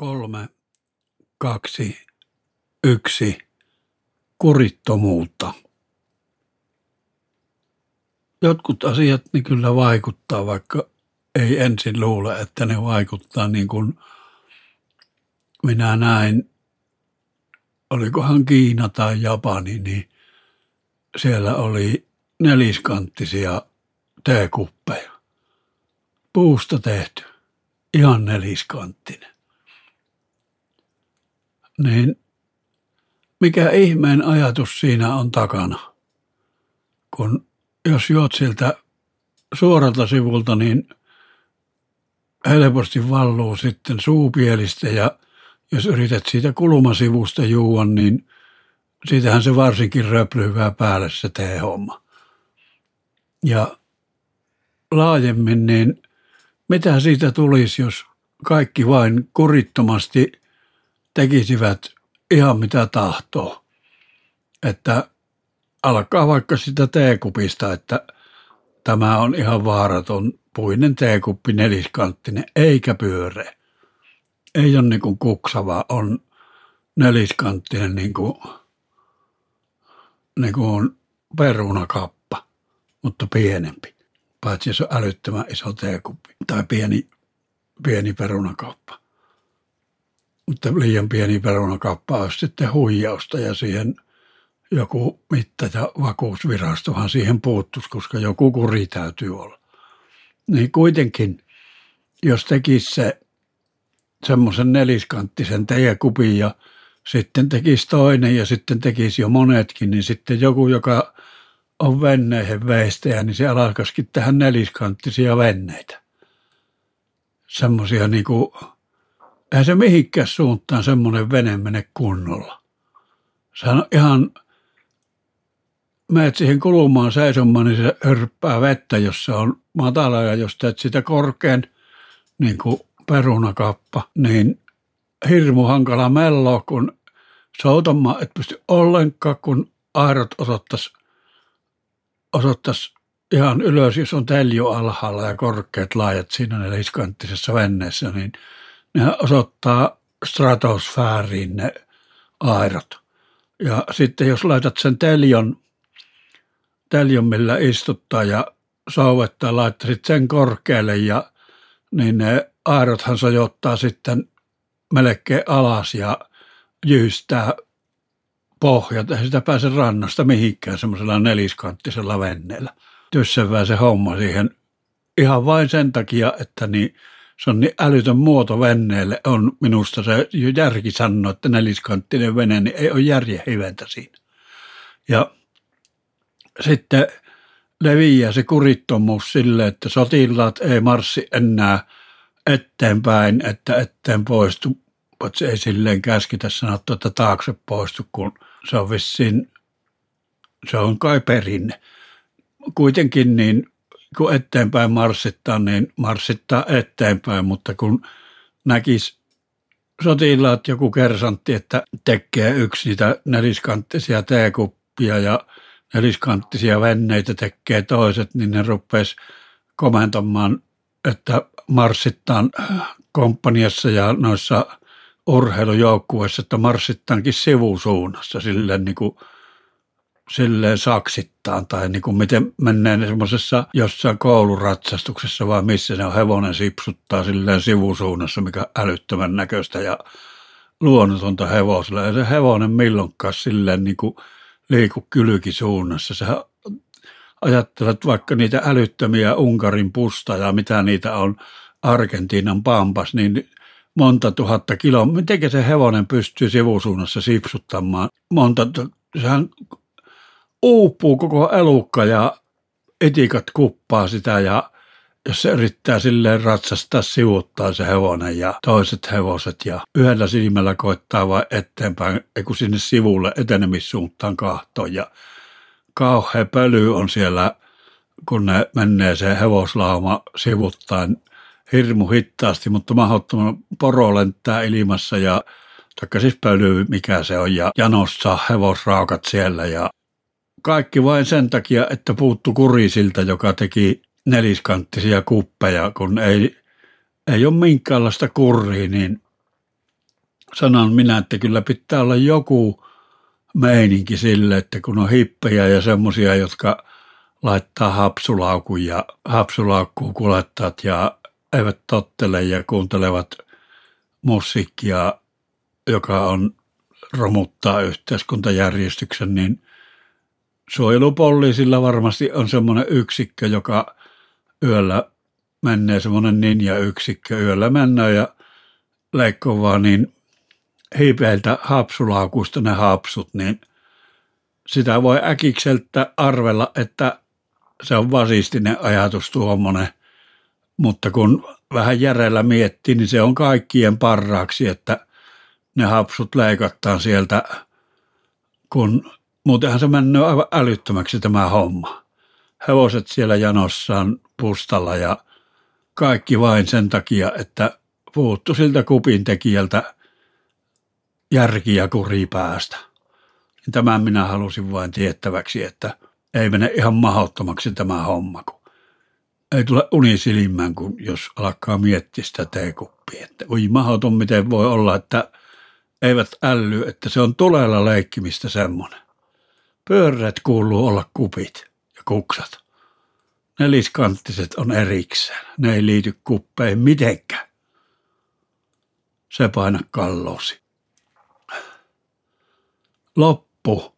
kolme, kaksi, yksi, kurittomuutta. Jotkut asiat niin kyllä vaikuttaa, vaikka ei ensin luule, että ne vaikuttaa niin kuin minä näin, olikohan Kiina tai Japani, niin siellä oli neliskanttisia teekuppeja. Puusta tehty, ihan neliskanttinen niin mikä ihmeen ajatus siinä on takana? Kun jos juot siltä suoralta sivulta, niin helposti valluu sitten suupielistä ja jos yrität siitä kulmasivusta juua, niin siitähän se varsinkin röplyvää päälle se homma. Ja laajemmin, niin mitä siitä tulisi, jos kaikki vain kurittomasti – tekisivät ihan mitä tahtoo. Että alkaa vaikka sitä teekupista, että tämä on ihan vaaraton puinen teekuppi neliskanttinen, eikä pyöreä. Ei ole niin kuin kuksava, on neliskanttinen niin kuin, niin kuin perunakappa, mutta pienempi. Paitsi se on älyttömän iso teekuppi tai pieni, pieni perunakauppa mutta liian pieni perunakappa olisi sitten huijausta ja siihen joku mitta- ja vakuusvirastohan siihen puuttuisi, koska joku kuri täytyy olla. Niin kuitenkin, jos tekisi se semmoisen neliskanttisen teekupin ja sitten tekisi toinen ja sitten tekisi jo monetkin, niin sitten joku, joka on venneihin veistäjä, niin se alkaisikin tähän neliskanttisia venneitä. Semmoisia niin kuin eihän se mihinkään suuntaan semmoinen vene mene kunnolla. Se on ihan, meet siihen kulumaan seisomaan, niin se hörppää vettä, jos se on matala ja jos teet sitä korkean, niin kuin perunakappa, niin hirmu hankala mello, kun soutamaan et pysty ollenkaan, kun airot osoittais, osoittais ihan ylös, jos on telju alhaalla ja korkeat laajat siinä neliskanttisessa venneessä, niin – ne osoittaa stratosfääriin ne airot. Ja sitten jos laitat sen teljon, teljon millä istuttaa ja souvettaa, laittaisit sen korkealle ja niin ne airothan sojottaa sitten melkein alas ja jyystää pohjat. Ei sitä pääse rannasta mihinkään semmoisella neliskanttisella venneellä. Tyssevää se homma siihen ihan vain sen takia, että niin se on niin älytön muoto venneelle, on minusta se järki sanoa, että neliskanttinen vene, niin ei ole järjen hiventä siinä. Ja sitten leviää se kurittomuus sille, että sotilaat ei marssi enää eteenpäin, että eteen poistu, mutta se ei silleen käskitä sanottu, että taakse poistu, kun se on vissiin, se on kai perinne. Kuitenkin niin kun eteenpäin marssittaa, niin marssittaa eteenpäin, mutta kun näkisi sotilaat joku kersantti, että tekee yksi niitä neliskanttisia teekuppia ja neliskanttisia venneitä tekee toiset, niin ne rupesi komentamaan, että marssittaan komppaniassa ja noissa urheilujoukkueissa, että marssittaankin sivusuunnassa silleen niin kuin silleen saksittaan tai niin kuin miten mennään semmoisessa jossain kouluratsastuksessa vai missä ne on hevonen sipsuttaa silleen sivusuunnassa, mikä älyttömän näköistä ja luonnotonta hevosella. Ja se hevonen milloinkaan silleen niin kuin liiku kylkisuunnassa. Sä ajattelet vaikka niitä älyttömiä Unkarin pusta ja mitä niitä on Argentiinan pampas, niin monta tuhatta kiloa. Miten se hevonen pystyy sivusuunnassa sipsuttamaan monta, sehän uupuu koko elukka ja etikat kuppaa sitä ja jos se yrittää silleen ratsastaa sivuttaa se hevonen ja toiset hevoset ja yhdellä silmällä koittaa vain eteenpäin, kun sinne sivulle etenemissuuntaan kahtoon ja kauhea pöly on siellä, kun ne menee se hevoslauma sivuttain hirmu hittaasti, mutta mahdottoman poro lentää ilmassa ja taikka siis pöly, mikä se on, ja janossa hevosraukat siellä ja kaikki vain sen takia, että puuttu kurisilta, joka teki neliskanttisia kuppeja, kun ei, ei ole minkäänlaista kurria, niin sanon minä, että kyllä pitää olla joku meininki sille, että kun on hippejä ja semmoisia, jotka laittaa hapsulaukun ja hapsulaukkuun kulettat ja eivät tottele ja kuuntelevat musiikkia, joka on romuttaa yhteiskuntajärjestyksen, niin suojelupoliisilla varmasti on semmoinen yksikkö, joka yöllä menee semmoinen ninja-yksikkö, yöllä mennään ja leikkovaa niin hiipeiltä hapsulaukusta ne hapsut, niin sitä voi äkikseltä arvella, että se on vasistinen ajatus tuommoinen, mutta kun vähän järjellä miettii, niin se on kaikkien parraaksi, että ne hapsut leikataan sieltä, kun muutenhan se menee aivan älyttömäksi tämä homma. Hevoset siellä janossaan pustalla ja kaikki vain sen takia, että puuttu siltä kupin tekijältä järki ja kuri päästä. Tämän minä halusin vain tiettäväksi, että ei mene ihan mahdottomaksi tämä homma, kun ei tule uni silmään, kun jos alkaa miettiä sitä teekuppia. Että oi mahdoton, miten voi olla, että eivät älly, että se on tulella leikkimistä semmoinen. Pyörät kuuluu olla kupit ja kuksat. Neliskanttiset on erikseen. Ne ei liity kuppeihin mitenkään. Se paina kallosi. Loppu